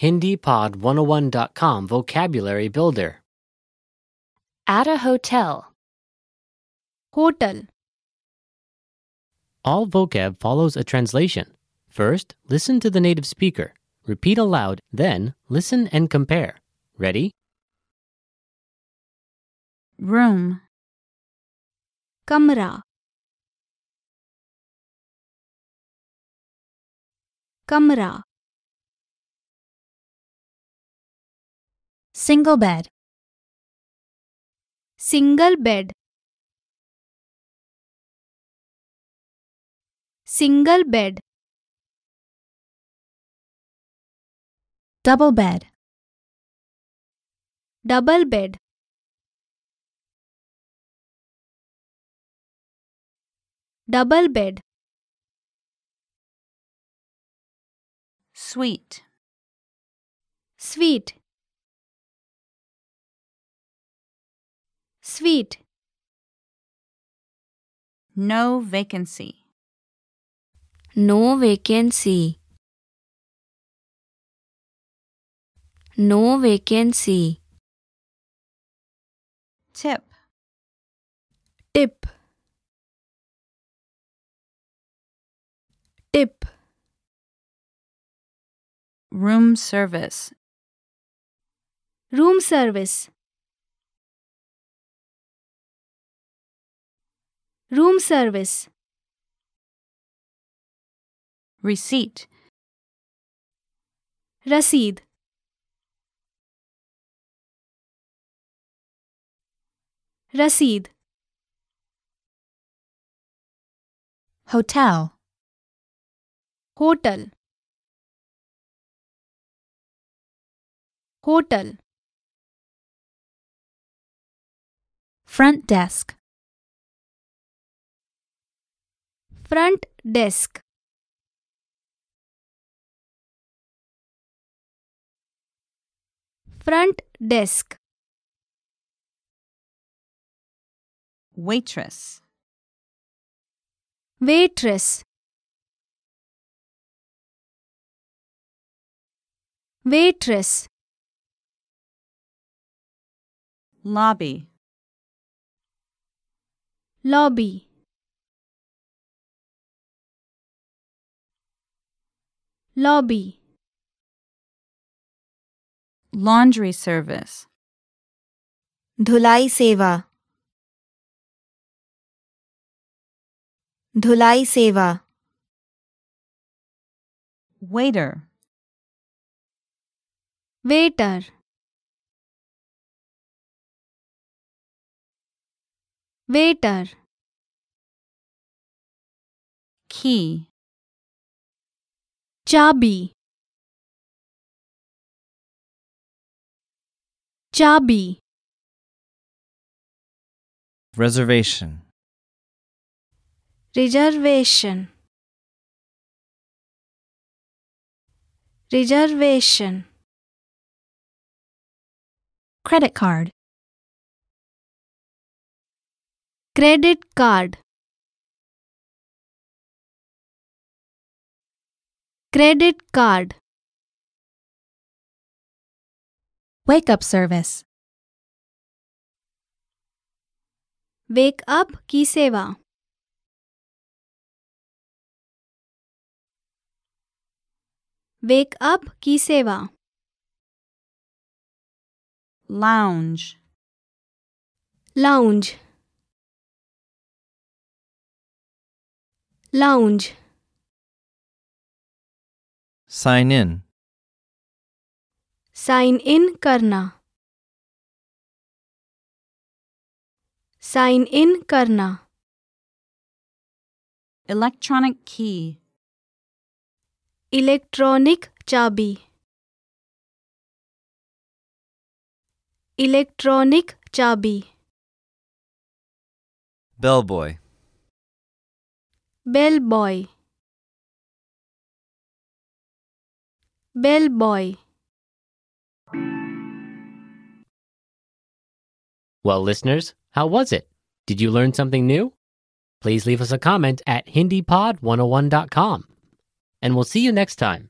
HindiPod101.com Vocabulary Builder. At a hotel. Hotel. All vocab follows a translation. First, listen to the native speaker. Repeat aloud, then, listen and compare. Ready? Room. Kamra. Kamra. Single bed. Single bed. Single bed. Double bed. Double bed. Double bed. Suite. Suite. Suite. No vacancy. No vacancy. No vacancy. Tip. Tip. Tip. Room service. Room service. Room service. Receipt. Rasid. Rasid. Hotel. Hotel. Hotel. Front desk. front desk. Front desk. Waitress. Waitress. Waitress. Lobby. Lobby. Lobby laundry service, धुलाई सेवा धुलाई सेवा waiter, waiter waiter key, Chabi Chabi reservation. Reservation. Reservation. Credit card. Credit card. Credit card wake up service, wake up की सेवा. Wake up की सेवा. Lounge, lounge lounge Sign in. Sign in करना। Sign in करना। Electronic key, electronic चाबी। Electronic चाबी। Bell boy bell boy Well, listeners, how was it? Did you learn something new? Please leave us a comment at HindiPod101.com. And we'll see you next time.